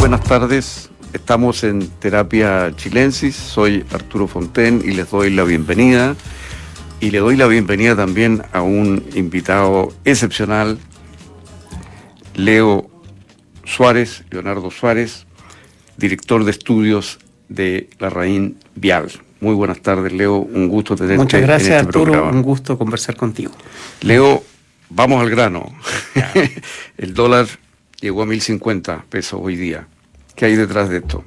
buenas tardes. Estamos en Terapia Chilensis. Soy Arturo Fonten y les doy la bienvenida. Y le doy la bienvenida también a un invitado excepcional, Leo Suárez, Leonardo Suárez, director de estudios de la Raín Vial. Muy buenas tardes, Leo. Un gusto tenerte Muchas gracias, en este Arturo. programa. Un gusto conversar contigo. Leo, vamos al grano. El dólar llegó a 1.050 pesos hoy día. ¿Qué hay detrás de esto?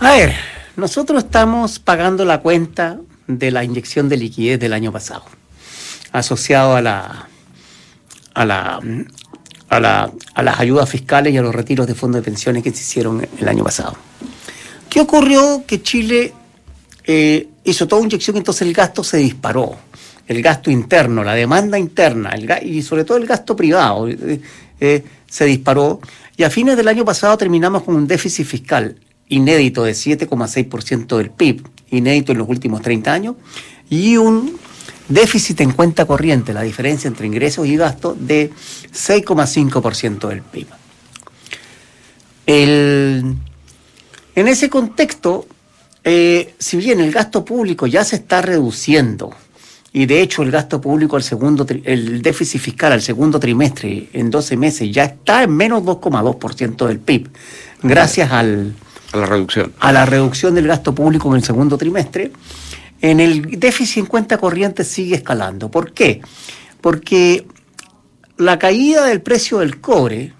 A ver, nosotros estamos pagando la cuenta de la inyección de liquidez del año pasado, asociado a la a la a, la, a las ayudas fiscales y a los retiros de fondos de pensiones que se hicieron el año pasado. ¿Qué ocurrió? Que Chile eh, hizo toda inyección, entonces el gasto se disparó. El gasto interno, la demanda interna y sobre todo el gasto privado eh, eh, se disparó. Y a fines del año pasado terminamos con un déficit fiscal inédito de 7,6% del PIB, inédito en los últimos 30 años, y un déficit en cuenta corriente, la diferencia entre ingresos y gastos, de 6,5% del PIB. El- en ese contexto, eh, si bien el gasto público ya se está reduciendo, y de hecho el gasto público, al segundo el déficit fiscal al segundo trimestre, en 12 meses, ya está en menos 2,2% del PIB, gracias al, A la reducción. a la reducción del gasto público en el segundo trimestre, en el déficit en cuenta corriente sigue escalando. ¿Por qué? Porque la caída del precio del cobre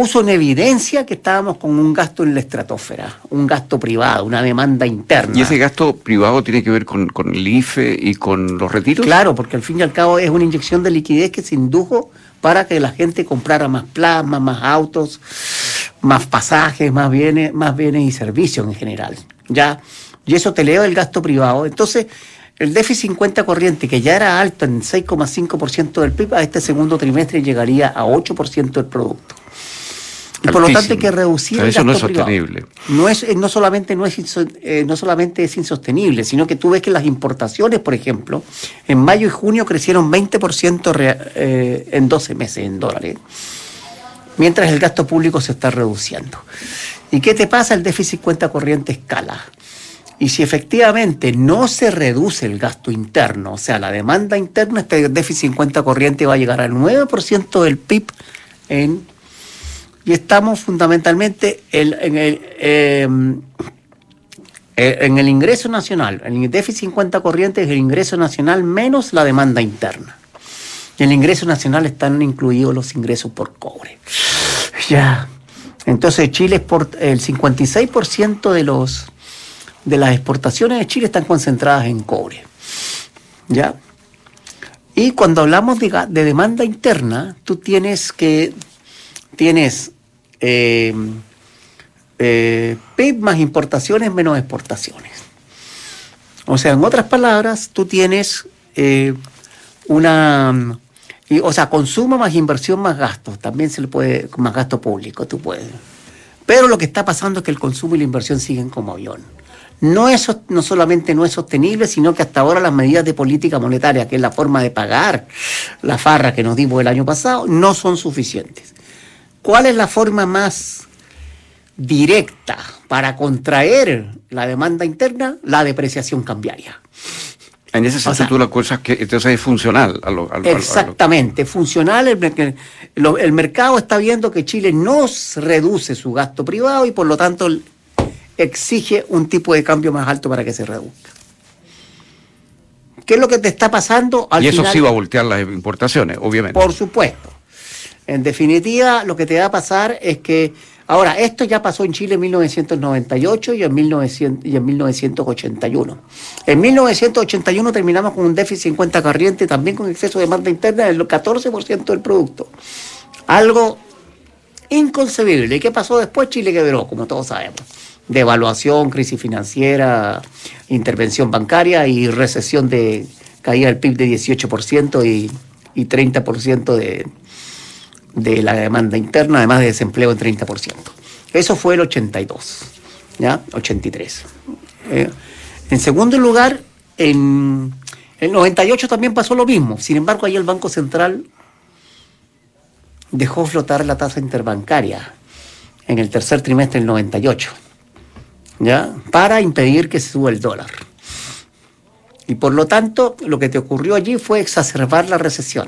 puso en evidencia que estábamos con un gasto en la estratosfera, un gasto privado, una demanda interna. ¿Y ese gasto privado tiene que ver con, con el IFE y con los retiros? Claro, porque al fin y al cabo es una inyección de liquidez que se indujo para que la gente comprara más plasma, más autos, más pasajes, más bienes, más bienes y servicios en general. Ya, y eso te eleva el gasto privado. Entonces, el déficit en cuenta corriente, que ya era alto en 6,5% del PIB, a este segundo trimestre llegaría a 8% del producto. Y por lo tanto hay que reducir Pero el eso no gasto es privado. sostenible. No es, eh, no solamente no es eh, no solamente es insostenible, sino que tú ves que las importaciones, por ejemplo, en mayo y junio crecieron 20% rea- eh, en 12 meses en dólares, mientras el gasto público se está reduciendo. ¿Y qué te pasa? El déficit cuenta corriente escala. Y si efectivamente no se reduce el gasto interno, o sea, la demanda interna, este déficit en cuenta corriente va a llegar al 9% del PIB en y estamos fundamentalmente en, el, eh, eh, en el ingreso nacional. El déficit en cuenta corriente es el ingreso nacional menos la demanda interna. En el ingreso nacional están incluidos los ingresos por cobre. Ya. Entonces Chile export- el 56% de los de las exportaciones de Chile están concentradas en cobre. ¿Ya? Y cuando hablamos de, de demanda interna, tú tienes que tienes eh, eh, PIB más importaciones menos exportaciones. O sea, en otras palabras, tú tienes eh, una, o sea, consumo más inversión más gastos, también se le puede, más gasto público, tú puedes. Pero lo que está pasando es que el consumo y la inversión siguen como avión. No, es, no solamente no es sostenible, sino que hasta ahora las medidas de política monetaria, que es la forma de pagar la farra que nos dimos el año pasado, no son suficientes. ¿Cuál es la forma más directa para contraer la demanda interna? La depreciación cambiaria. En ese sentido sea- tú la cosa que entonces es funcional a lo, a lo- a lo- Exactamente, funcional. El, mercado está viendo que Chile no reduce su gasto privado y por lo tanto exige un tipo de cambio más alto para que se reduzca. ¿Qué es lo que te está pasando al y eso final? sí va a voltear las importaciones, obviamente. Por supuesto. En definitiva, lo que te va a pasar es que, ahora, esto ya pasó en Chile en 1998 y en, 1900 y en 1981. En 1981 terminamos con un déficit en cuenta corriente, también con exceso de demanda interna del 14% del producto. Algo inconcebible. ¿Y qué pasó después? Chile quebró, como todos sabemos. Devaluación, crisis financiera, intervención bancaria y recesión de caída del PIB de 18% y, y 30% de, de la demanda interna, además de desempleo en 30%. Eso fue el 82, ¿ya? 83. Eh, en segundo lugar, en el 98 también pasó lo mismo. Sin embargo, ahí el Banco Central dejó flotar la tasa interbancaria en el tercer trimestre del 98, ¿ya? Para impedir que se suba el dólar. Y por lo tanto, lo que te ocurrió allí fue exacerbar la recesión,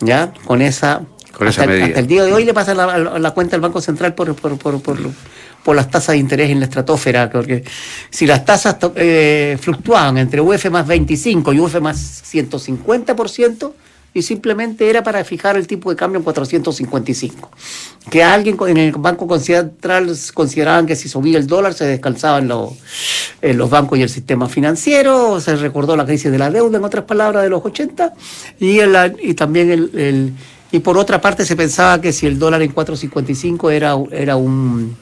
¿ya? Con esa... Con esa medida. hasta el día de hoy le pasa la, la cuenta del Banco Central por, por, por, por, por las tasas de interés en la estratosfera, porque si las tasas eh, fluctuaban entre UF más 25 y UF más 150%, y simplemente era para fijar el tipo de cambio en 455. Que alguien en el Banco Central consideraban que si subía el dólar se descansaban los, eh, los bancos y el sistema financiero, se recordó la crisis de la deuda, en otras palabras, de los 80, y, el, y también el, el, Y por otra parte se pensaba que si el dólar en 455 era, era un...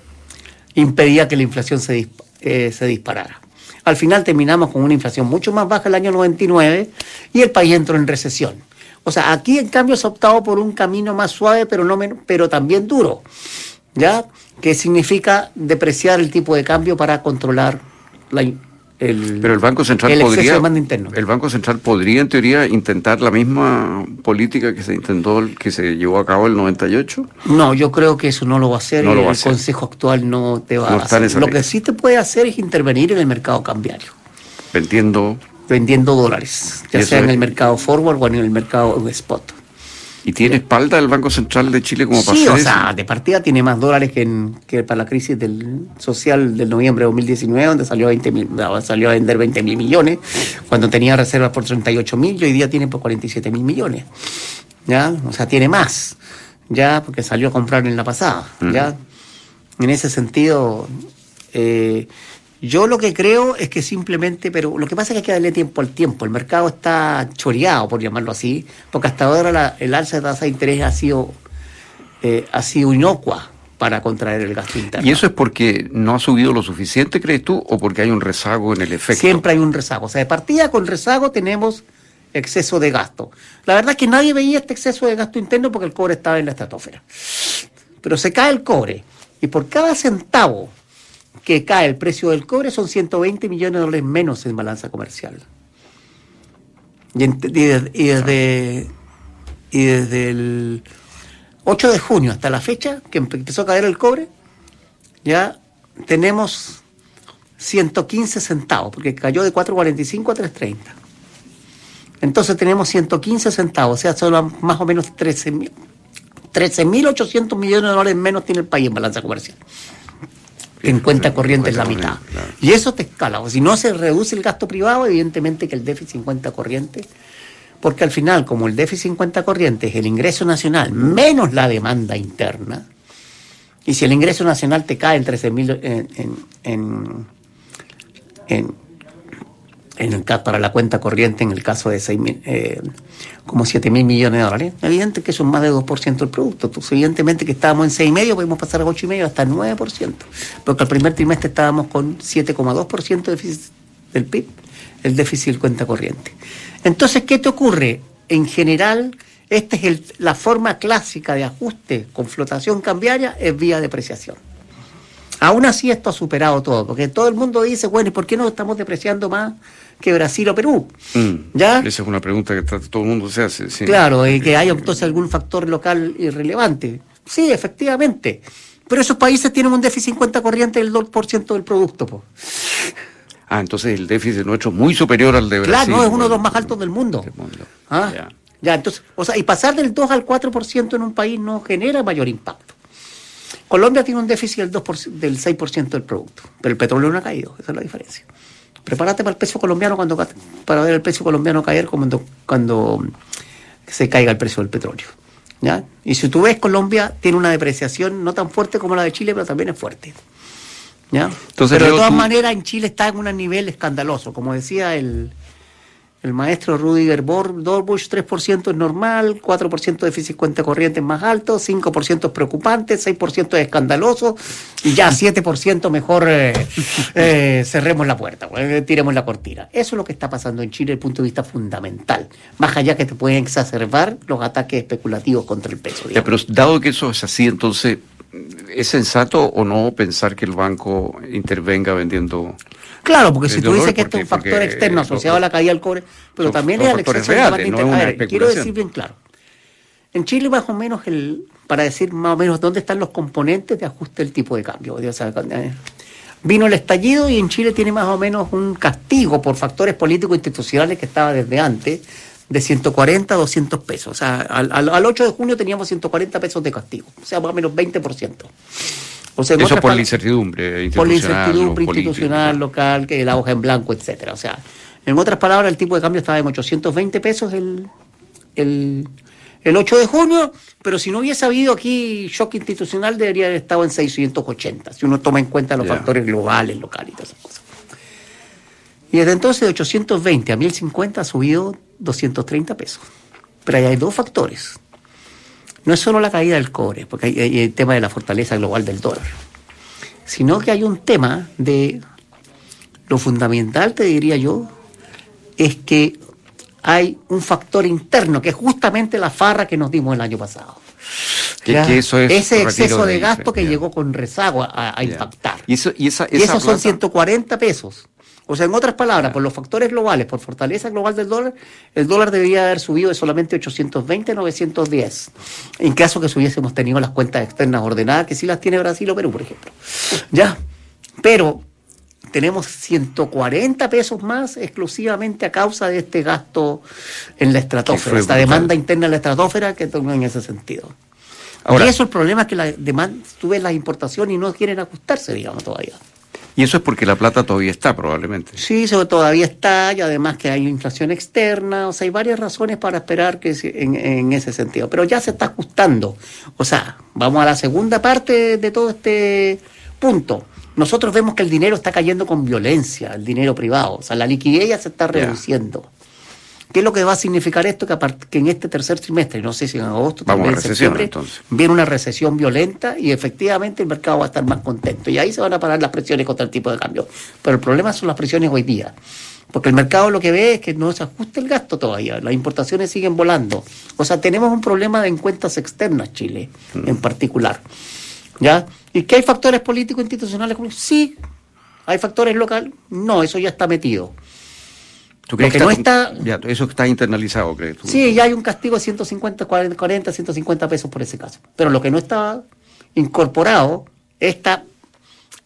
impedía que la inflación se, eh, se disparara. Al final terminamos con una inflación mucho más baja el año 99 y el país entró en recesión. O sea, aquí en cambio se ha optado por un camino más suave, pero, no menos, pero también duro, ¿ya? Que significa depreciar el tipo de cambio para controlar la, el, pero el Banco Central el podría de interno. el Banco Central podría en teoría intentar la misma política que se intentó que se llevó a cabo el 98 no yo creo que eso no lo va a hacer. No y lo va a el hacer. Consejo actual no te va No a hacer. lo que sí te puede hacer es intervenir en el mercado cambiario. Vendiendo vendiendo dólares ya sea en el mercado forward o en el mercado spot y tiene espalda el Banco Central de Chile como para Sí, hacer o eso? sea, de partida tiene más dólares que, en- que para la crisis del social del noviembre de 2019, donde salió a, 20 mil- salió a vender 20 mil millones, cuando tenía reservas por 38 mil y hoy día tiene por 47 mil millones. ¿Ya? O sea, tiene más, ya, porque salió a comprar en la pasada. ¿Ya? En ese sentido, eh, yo lo que creo es que simplemente, pero lo que pasa es que hay que darle tiempo al tiempo. El mercado está choreado, por llamarlo así, porque hasta ahora la- el alza de tasa de interés ha sido, eh, ha sido inocua para contraer el gasto interno. ¿Y eso es porque no ha subido lo suficiente, crees tú, o porque hay un rezago en el efecto? Siempre hay un rezago. O sea, de partida con rezago tenemos exceso de gasto. La verdad es que nadie veía este exceso de gasto interno porque el cobre estaba en la estratosfera. Pero se cae el cobre y por cada centavo que cae el precio del cobre son 120 millones de dólares menos en balanza comercial. Y, desde, y desde, y desde el 8 de junio hasta la fecha que empe- empezó a caer el cobre, ya tenemos 115 centavos, porque cayó de 4.45 a 3.30. Entonces tenemos 115 centavos, o sea, son más o menos 13.000 13.800 millones de dólares menos tiene el país en balanza comercial. En cuenta corriente es la mitad. Claro. Y eso te escala. O si no se reduce el gasto privado, evidentemente que el déficit en cuenta corriente, porque al final, como el déficit en cuenta corriente es el ingreso nacional menos la demanda interna, y si el ingreso nacional te cae en 13.000 en, en, en, en, en el para la cuenta corriente, en el caso de 6.000, eh, como 7 mil millones de dólares, evidente que eso es más de 2% del producto. Entonces, evidentemente que estábamos en 6,5, podemos pasar a 8,5 hasta 9%. Porque al primer trimestre estábamos con 7,2% de déficit del PIB, el déficit del cuenta corriente. Entonces, ¿qué te ocurre? En general, esta es la forma clásica de ajuste con flotación cambiaria, es vía depreciación. Aún así esto ha superado todo, porque todo el mundo dice, bueno, ¿y por qué no estamos depreciando más que Brasil o Perú? Mm, ¿Ya? Esa es una pregunta que todo el mundo se hace. sí. Claro, y que haya entonces algún factor local irrelevante. Sí, efectivamente. Pero esos países tienen un déficit en cuenta corriente del 2% del producto. po. Ah, entonces el déficit nuestro es muy superior al de Brasil. Claro, no, es uno de los más altos del mundo. del mundo. Ah, Ya. Ya, entonces, o sea, y pasar del 2 al 4% en un país no genera mayor impacto. Colombia tiene un déficit del, 2%, del 6% del producto, pero el petróleo no ha caído, esa es la diferencia. Prepárate para el peso colombiano cuando para ver el peso colombiano caer cuando, cuando se caiga el precio del petróleo. ¿ya? Y si tú ves, Colombia tiene una depreciación no tan fuerte como la de Chile, pero también es fuerte. ¿ya? Entonces, pero de todas tú- maneras, en Chile está en un nivel escandaloso. Como decía el, el maestro Rudiger Dorbusch, 3% es normal, 4% de déficit cuenta corriente es más alto, 5% es preocupante, 6% es escandaloso y ya 7% mejor eh, eh, cerremos la puerta, eh, tiremos la cortina. Eso es lo que está pasando en Chile desde el punto de vista fundamental, más allá que te pueden exacerbar los ataques especulativos contra el peso. Ya, pero dado que eso es así, entonces, ¿es sensato o no pensar que el banco intervenga vendiendo? Claro, porque si tú dices que esto es un factor externo asociado a la caída del cobre, pero también es al exceso de reales, demanda no es interna. una A ver, quiero decir bien claro. En Chile más o menos, el, para decir más o menos dónde están los componentes de ajuste del tipo de cambio. O sea, eh, vino el estallido y en Chile tiene más o menos un castigo por factores políticos institucionales que estaba desde antes de 140 a 200 pesos. O sea, al, al, 8 de junio teníamos 140 pesos de castigo, o sea, más o menos 20%. O sea, Eso por la incertidumbre institucional. Por la incertidumbre institucional, local, que la hoja en blanco, etcétera. O sea, en otras palabras, el tipo de cambio estaba en 820 pesos el, el, el 8 de junio, pero si no hubiese habido aquí shock institucional, debería haber estado en 680, si uno toma en cuenta los factores globales, locales y todas esas cosas. Y desde entonces de 820 a 1050 ha subido 230 pesos. Pero ahí hay dos factores. No es solo la caída del cobre, porque hay, el tema de la fortaleza global del dólar, sino que hay un tema de lo fundamental, te diría yo, es que hay un factor interno, que es justamente la farra que nos dimos el año pasado. Ese exceso de, gasto que llegó con rezago a, impactar. Y, eso, y, esa, esos son 140 pesos. O sea, en otras palabras, por los factores globales, por fortaleza global del dólar, el dólar debería haber subido de solamente 820 a 910. En caso que hubiésemos tenido las cuentas externas ordenadas, que sí las tiene Brasil o Perú, por ejemplo. Ya. Pero tenemos 140 pesos más exclusivamente a causa de este gasto en la estratosfera, esta demanda interna en la estratosfera que tomó en ese sentido. Ahora, y eso el problema es que la demanda, tú ves las importaciones y no quieren ajustarse, digamos, todavía. Y eso es porque la plata todavía está, probablemente. Sí, eso todavía está, y además que hay inflación externa, o sea, hay varias razones para esperar que en, en ese sentido. Pero ya se está ajustando. O sea, vamos a la segunda parte de todo este punto. Nosotros vemos que el dinero está cayendo con violencia, el dinero privado. O sea, la liquidez ya se está reduciendo. ¿Qué es lo que va a significar esto? Que, que en este tercer trimestre, no sé si en agosto, también en septiembre, viene una recesión violenta y efectivamente el mercado va a estar más contento. Y ahí se van a parar las presiones contra el tipo de cambio. Pero el problema son las presiones hoy día. Porque el mercado lo que ve es que no se ajusta el gasto todavía, las importaciones siguen volando. O sea, tenemos un problema en cuentas externas, Chile, mm. en particular. ¿Ya? ¿Y qué hay factores políticos institucionales? Sí. ¿Hay factores locales? No, eso ya está metido que, no está... eso está internalizado, ¿crees tú? Sí, ya hay un castigo de 150, 40, 150 pesos por ese caso. Pero lo que no está incorporado, esta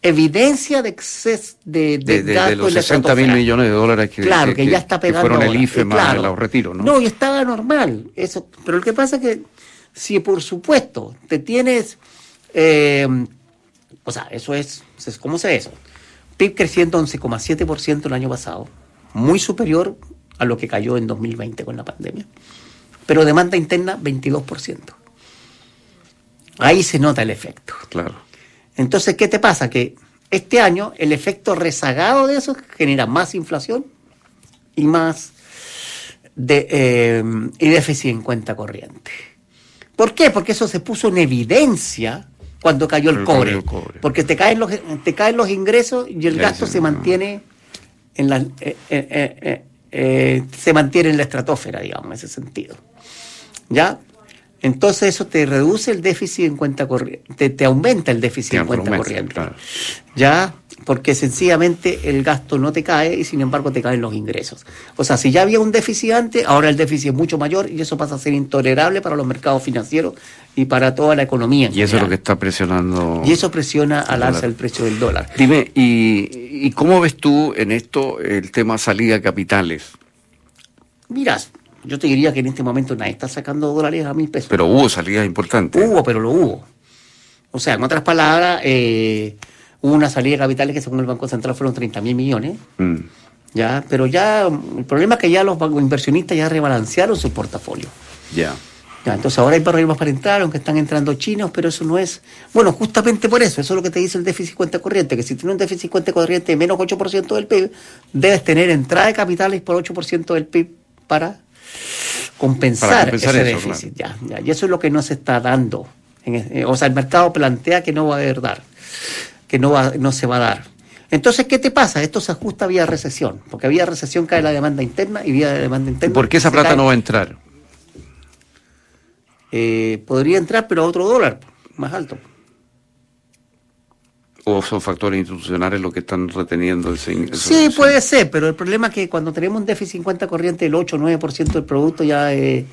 evidencia de exceso de, de, de, los 60 mil millones de dólares que, claro, que, ya está pegando fueron el IFE más los retiros, ¿no? No, y estaba normal. eso Pero lo que pasa es que si por supuesto te tienes... Eh, o sea, eso es... ¿Cómo se ve eso? PIB creciendo 11,7% el año pasado muy superior a lo que cayó en 2020 con la pandemia. Pero demanda interna 22%. Ahí se nota el efecto. Claro. Entonces, ¿qué te pasa? Que este año el efecto rezagado de eso genera más inflación y más de, eh, y déficit en cuenta corriente. ¿Por qué? Porque eso se puso en evidencia cuando cayó el, cobre, Porque te caen los, te caen los ingresos y el gasto se mantiene en la, eh, eh, eh, se mantiene en la estratosfera, digamos, en ese sentido. ¿Ya? Entonces eso te reduce el déficit en cuenta corriente, te, aumenta el déficit en cuenta corriente. ¿Ya? Porque sencillamente el gasto no te cae y sin embargo te caen los ingresos. O sea, si ya había un déficit antes, ahora el déficit es mucho mayor y eso pasa a ser intolerable para los mercados financieros y para toda la economía. Y eso es lo que está presionando. Y eso presiona al alza el precio del dólar. Dime, ¿y, cómo ves tú en esto el tema salida de capitales? Miras, yo te diría que en este momento nadie está sacando dólares a mil pesos. Pero hubo salidas importantes. Hubo, pero lo hubo. O sea, en otras palabras, eh, Hubo una salida de capitales que según el Banco Central fueron 30 mil millones. Mm. Ya, pero ya el problema es que ya los inversionistas ya rebalancearon su portafolio. Ya. entonces ahora hay problemas para entrar, aunque están entrando chinos, pero eso no es. Bueno, justamente por eso, eso es lo que te dice el déficit cuenta corriente, que si tienes un déficit cuenta corriente de menos 8% del PIB, debes tener entrada de capitales por 8% del PIB para compensar, ese déficit. Ya, y eso es lo que no se está dando. o sea, el mercado plantea que no va a haber dar que no, va, no se va a dar. Entonces, ¿qué te pasa? Esto se ajusta vía recesión, porque vía recesión cae la demanda interna y vía demanda interna. ¿Por qué esa plata no va a entrar? Eh, podría entrar, pero a otro dólar más alto. ¿O son factores institucionales los que están reteniendo ese Sí, puede ser, pero el problema es que cuando tenemos un déficit en cuenta corriente del 8 o 9% del producto ya, es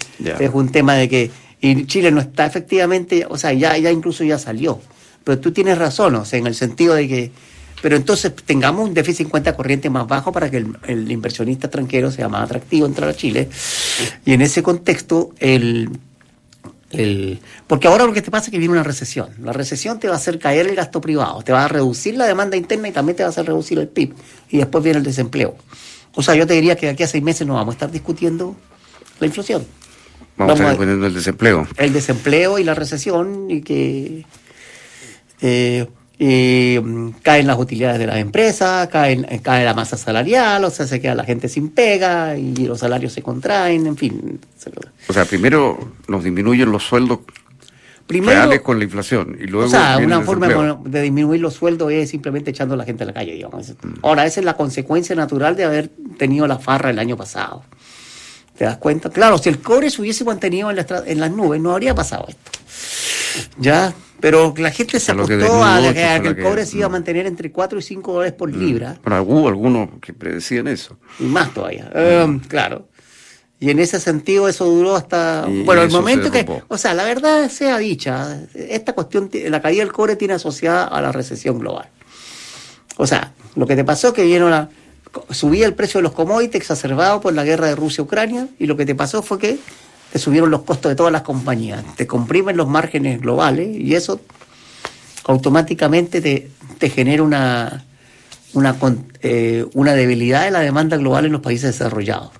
un tema de que Y Chile no está efectivamente, o sea, ya, ya incluso ya salió. Pero tú tienes razón, o sea, en el sentido de que pero entonces tengamos un déficit en cuenta corriente más bajo para que el, inversionista extranjero sea más atractivo entrar a Chile. Y en ese contexto, el, el, porque ahora lo que te pasa es que viene una recesión. La recesión te va a hacer caer el gasto privado, te va a reducir la demanda interna y también te va a hacer reducir el PIB. Y después viene el desempleo. O sea, yo te diría que de aquí a seis meses no vamos a estar discutiendo la inflación. Vamos, a estar discutiendo el desempleo. El desempleo y la recesión y que... Eh, mm, caen las utilidades de las empresas, caen, eh, cae la masa salarial, o sea, se queda la gente sin pega y los salarios se contraen, en fin. O sea, primero nos disminuyen los sueldos reales con la inflación y luego... O sea, una forma de disminuir los sueldos es simplemente echando a la gente a la calle, digamos. Mm. Ahora, esa es la consecuencia natural de haber tenido la farra el año pasado. ¿Te das cuenta? Claro, si el cobre se hubiese mantenido en, en las nubes, no habría pasado esto. Ya, pero la gente se apostó a, que, el cobre se iba a mm. mantener entre 4 y 5 dólares por mm. libra. Bueno, hubo algunos que predecían eso. Y más todavía, em, claro. Y en ese sentido eso duró hasta... bueno, el momento que... O sea, la verdad sea dicha, esta cuestión, la caída del cobre tiene asociada a la recesión global. O sea, lo que te pasó es que vino la... Subía el precio de los commodities exacerbado por la guerra de Rusia-Ucrania y lo que te pasó fue que te subieron los costos de todas las compañías, te comprimen los márgenes globales y eso automáticamente te, te genera una, una, eh, una debilidad de la demanda global en los países desarrollados.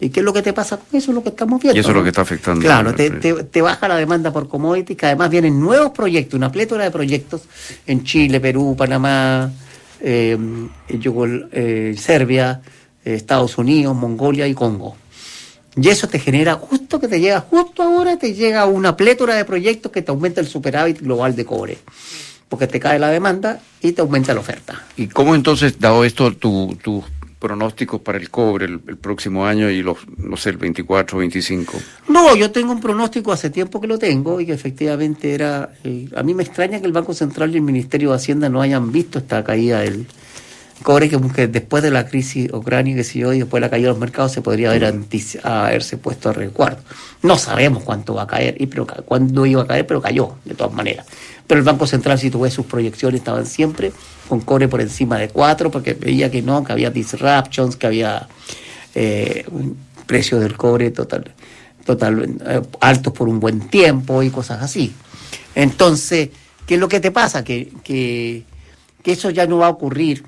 ¿Y qué es lo que te pasa con eso? Es lo que estamos viendo. Y eso es lo que está afectando. Claro, te, te, baja la demanda por commodities, que además vienen nuevos proyectos, una plétora de proyectos en Chile, Perú, Panamá, eh, eh Serbia, eh, Estados Unidos, Mongolia y Congo. Y eso te genera justo que te llega, justo ahora te llega una plétora de proyectos que te aumenta el superávit global de cobre. Porque te cae la demanda y te aumenta la oferta. ¿Y cómo entonces, dado esto, tus tu pronósticos para el cobre el, próximo año y los, no sé, el 24, 25? No, yo tengo un pronóstico hace tiempo que lo tengo y que efectivamente era. Eh, a mí me extraña que el Banco Central y el Ministerio de Hacienda no hayan visto esta caída del cobre que, después de la crisis ucrania que si yo y después de la caída de los mercados se podría haber haberse puesto a recuerdo. No sabemos cuánto va a caer y pero cuándo iba a caer, pero cayó de todas maneras. Pero el Banco Central, si tú ves sus proyecciones, estaban siempre con cobre por encima de 4, porque veía que no, que había disruptions, que había eh, precios del cobre total, total eh, altos por un buen tiempo y cosas así. Entonces, ¿qué es lo que te pasa? Que, que, que eso ya no va a ocurrir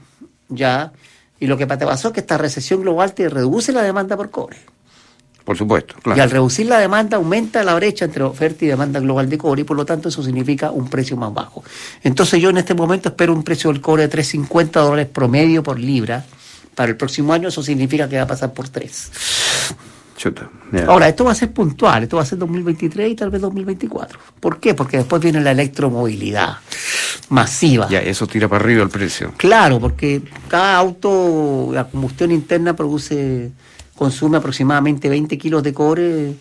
ya, y lo que te pasó es que esta recesión global te reduce la demanda por cobre. Por supuesto, claro. Y al reducir la demanda aumenta la brecha entre oferta y demanda global de cobre y por lo tanto eso significa un precio más bajo. Entonces yo en este momento espero un precio del cobre de 3.50 dólares promedio por libra. Para el próximo año eso significa que va a pasar por 3. Ahora, esto va a ser puntual, esto va a ser 2023 y tal vez 2024. ¿Por qué? Porque después viene la electromovilidad masiva. Ya, eso tira para arriba el precio. Claro, porque cada auto, la combustión interna produce, consume aproximadamente 20 kilos de cobre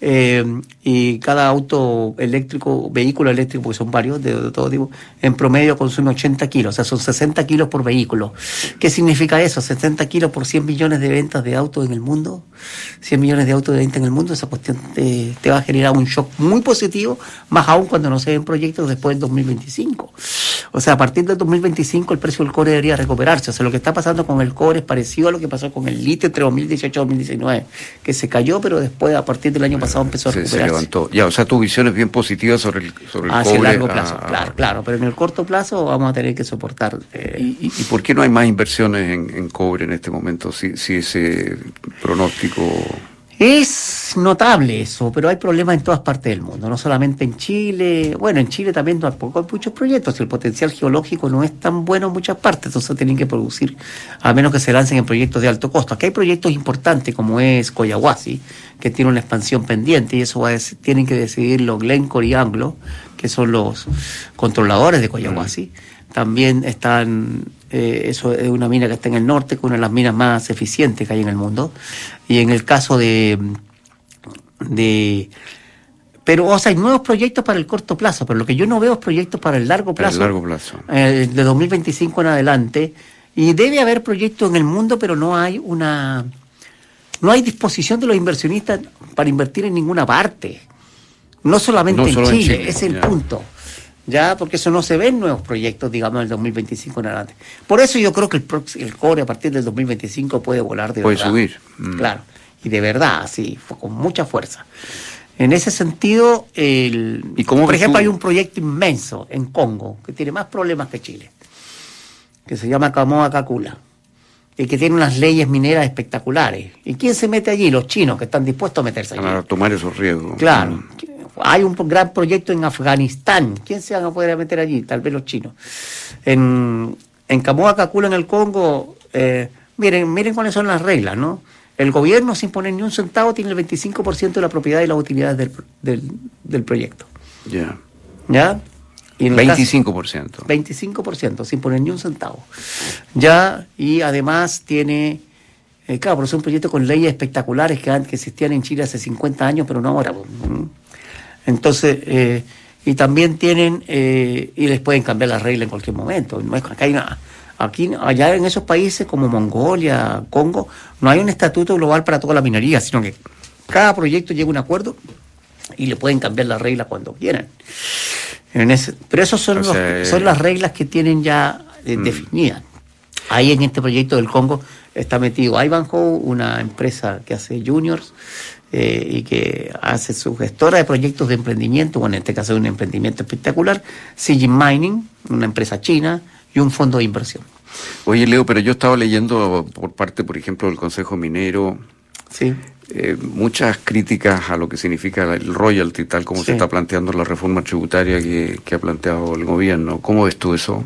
eh, y cada auto eléctrico, vehículo eléctrico, porque son varios de, todo tipo, en promedio consume 80 kilos, o sea, son 60 kilos por vehículo. ¿Qué significa eso? 60 kilos por 100 millones de ventas de autos en el mundo, 100 millones de autos de venta en el mundo, esa cuestión te, va a generar un shock muy positivo, más aún cuando no se ven proyectos después del 2025. O sea, a partir del 2025 el precio del cobre debería recuperarse. O sea, lo que está pasando con el cobre es parecido a lo que pasó con el litio entre 2018 y 2019, que se cayó, pero después, a partir del año pasado, empezó a recuperarse. Se, levantó. Ya, o sea, tu visión es bien positiva sobre el, sobre el Hacia el largo plazo, ah, claro, claro. Pero en el corto plazo vamos a tener que soportar. Eh, ¿Y, por qué no hay más inversiones en, en cobre en este momento? Si, si ese pronóstico es notable eso, pero hay problemas en todas partes del mundo, no solamente en Chile. Bueno, en Chile también tampoco hay muchos proyectos. El potencial geológico no es tan bueno en muchas partes, entonces tienen que producir, a menos que se lancen en proyectos de alto costo. Aquí hay proyectos importantes como es Coyahuasi, que tiene una expansión pendiente y eso va a, tienen que decidirlo Glencore y Anglo, que son los controladores de Coyahuasi. También están eh, eso es una mina que está en el norte, que es una de las minas más eficientes que hay en el mundo. Y en el caso de, de pero, o sea, hay nuevos proyectos para el corto plazo, pero lo que yo no veo es proyectos para el largo plazo. El largo plazo. Eh, de 2025 en adelante. Y debe haber proyectos en el mundo, pero no hay una. No hay disposición de los inversionistas para invertir en ninguna parte. No solamente en, Chile, es el punto. Ya, porque eso no se ve en nuevos proyectos, digamos, en el 2025 en adelante. Por eso yo creo que el, el cobre a partir del 2025 puede volar de puede verdad. Puede subir. Mm. Claro, y de verdad, sí, con mucha fuerza. En ese sentido, el, ¿Y por ejemplo, hay un proyecto inmenso en Congo que tiene más problemas que Chile, que se llama Camoa Cacula y que tiene unas leyes mineras espectaculares. ¿Y quién se mete allí? Los chinos, que están dispuestos a meterse allí. A tomar esos riesgos. Claro. Mm. Hay un gran proyecto en Afganistán. ¿Quién se va a poder meter allí? Tal vez los chinos. En, en Camoa Cacula, en el Congo, eh, miren, miren cuáles son las reglas, ¿no? El gobierno, sin poner ni un centavo, tiene el 25% de la propiedad y las utilidades del, del, del proyecto. Ya. ¿Ya? Y en 25%. 25%, sin poner ni un centavo. Ya, y además tiene, eh, claro, pero es un proyecto con leyes espectaculares que, que existían en Chile hace 50 años, pero no ahora. Entonces, eh, y también tienen, eh, y les pueden cambiar las reglas en cualquier momento. No es, acá hay nada. Aquí, allá en esos países como Mongolia, Congo, no hay un estatuto global para toda la minería, sino que cada proyecto llega a un acuerdo y le pueden cambiar las reglas cuando quieran. pero esas son, son las reglas que tienen ya eh, mm. definidas. Ahí en este proyecto del Congo está metido Ivanhoe, una empresa que hace juniors eh, y que hace su gestora de proyectos de emprendimiento, bueno, en este caso es un emprendimiento espectacular, Sijin Mining, una empresa china, y un fondo de inversión. Oye, Leo, pero yo estaba leyendo por parte, por ejemplo, del Consejo Minero, sí. Eh, muchas críticas a lo que significa el royalty, tal como se está planteando la reforma tributaria que, ha planteado el gobierno. ¿Cómo ves tú eso?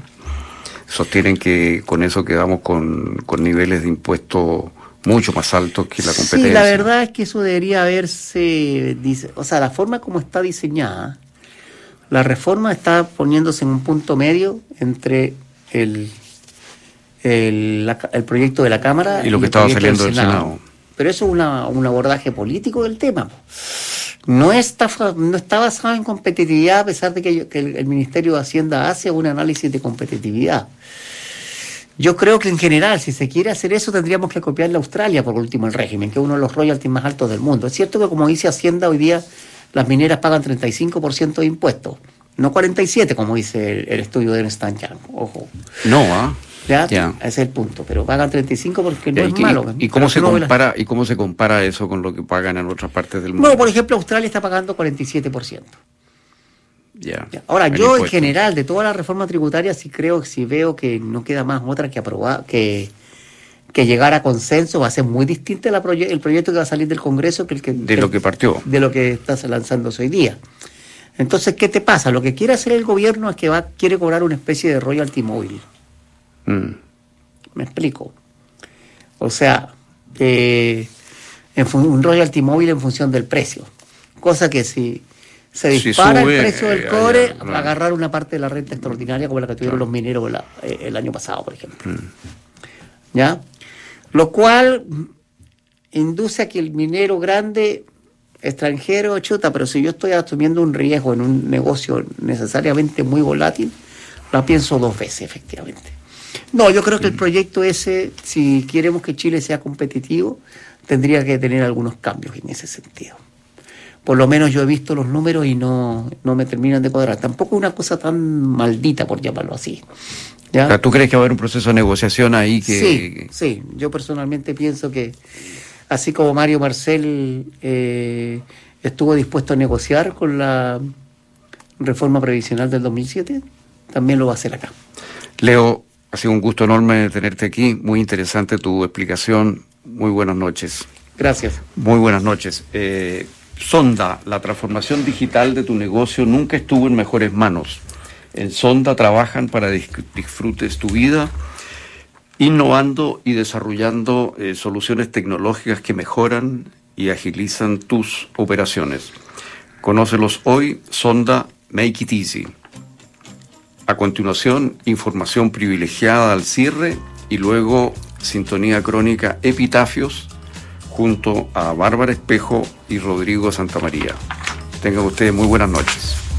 Sostienen que con eso quedamos con, con niveles de impuestos mucho más altos que la competencia. Sí, la verdad es que eso debería haberse, o sea, la forma como está diseñada, la reforma está poniéndose en un punto medio entre el, el, proyecto de la Cámara y lo que estaba saliendo del Senado. Pero eso es una, un abordaje político del tema. No está, no está basado en competitividad, a pesar de que, el, Ministerio de Hacienda hace un análisis de competitividad. Yo creo que en general, si se quiere hacer eso, tendríamos que copiarle a Australia, por último, el régimen, que es uno de los royalties más altos del mundo. Es cierto que, como dice Hacienda, hoy día las mineras pagan 35% de impuestos. No 47, como dice el, estudio de Ernst Young. Ojo. No, ¿ah? ¿Ya? Ese es el punto. Pero pagan 35 porque no es malo. ¿Y cómo, se compara, ¿Y cómo se compara eso con lo que pagan en otras partes del mundo? No, por ejemplo, Australia está pagando 47%. Ahora, yo en general, de toda la reforma tributaria, sí creo, si veo que no queda más otra que aprobar, que, que llegar a consenso, va a ser muy distinto el proyecto que va a salir del Congreso que el que... De lo que partió. De lo que está lanzándose hoy día. Entonces, ¿qué te pasa? Lo que quiere hacer el gobierno es que va, quiere cobrar una especie de royalty móvil. Mm. ¿Me explico? O sea, en un royalty móvil en función del precio. Cosa que si se dispara el precio del eh, cobre, va a agarrar una parte de la renta extraordinaria como la que tuvieron los mineros eh, el año pasado, por ejemplo. Mm. ¿Ya? Lo cual induce a que el minero grande extranjero, chuta, pero si yo estoy asumiendo un riesgo en un negocio necesariamente muy volátil, la pienso dos veces, efectivamente. No, yo creo que el proyecto ese, si queremos que Chile sea competitivo, tendría que tener algunos cambios en ese sentido. Por lo menos yo he visto los números y no, no me terminan de cuadrar. Tampoco una cosa tan maldita, por llamarlo así. ¿Ya? ¿Tú crees que va a haber un proceso de negociación ahí que...? Sí, sí. Yo personalmente pienso que así como Mario Marcel eh, estuvo dispuesto a negociar con la reforma previsional del 2007, también lo va a hacer acá. Leo, ha sido un gusto enorme tenerte aquí, muy interesante tu explicación, muy buenas noches. Gracias. Muy buenas noches. Eh, Sonda, la transformación digital de tu negocio nunca estuvo en mejores manos. En Sonda trabajan para disfrutes tu vida innovando y desarrollando eh, soluciones tecnológicas que mejoran y agilizan tus operaciones. Conócelos hoy, Sonda Make It Easy. A continuación, información privilegiada al cierre y luego sintonía crónica Epitafios junto a Bárbara Espejo y Rodrigo Santamaría. Tengan ustedes muy buenas noches.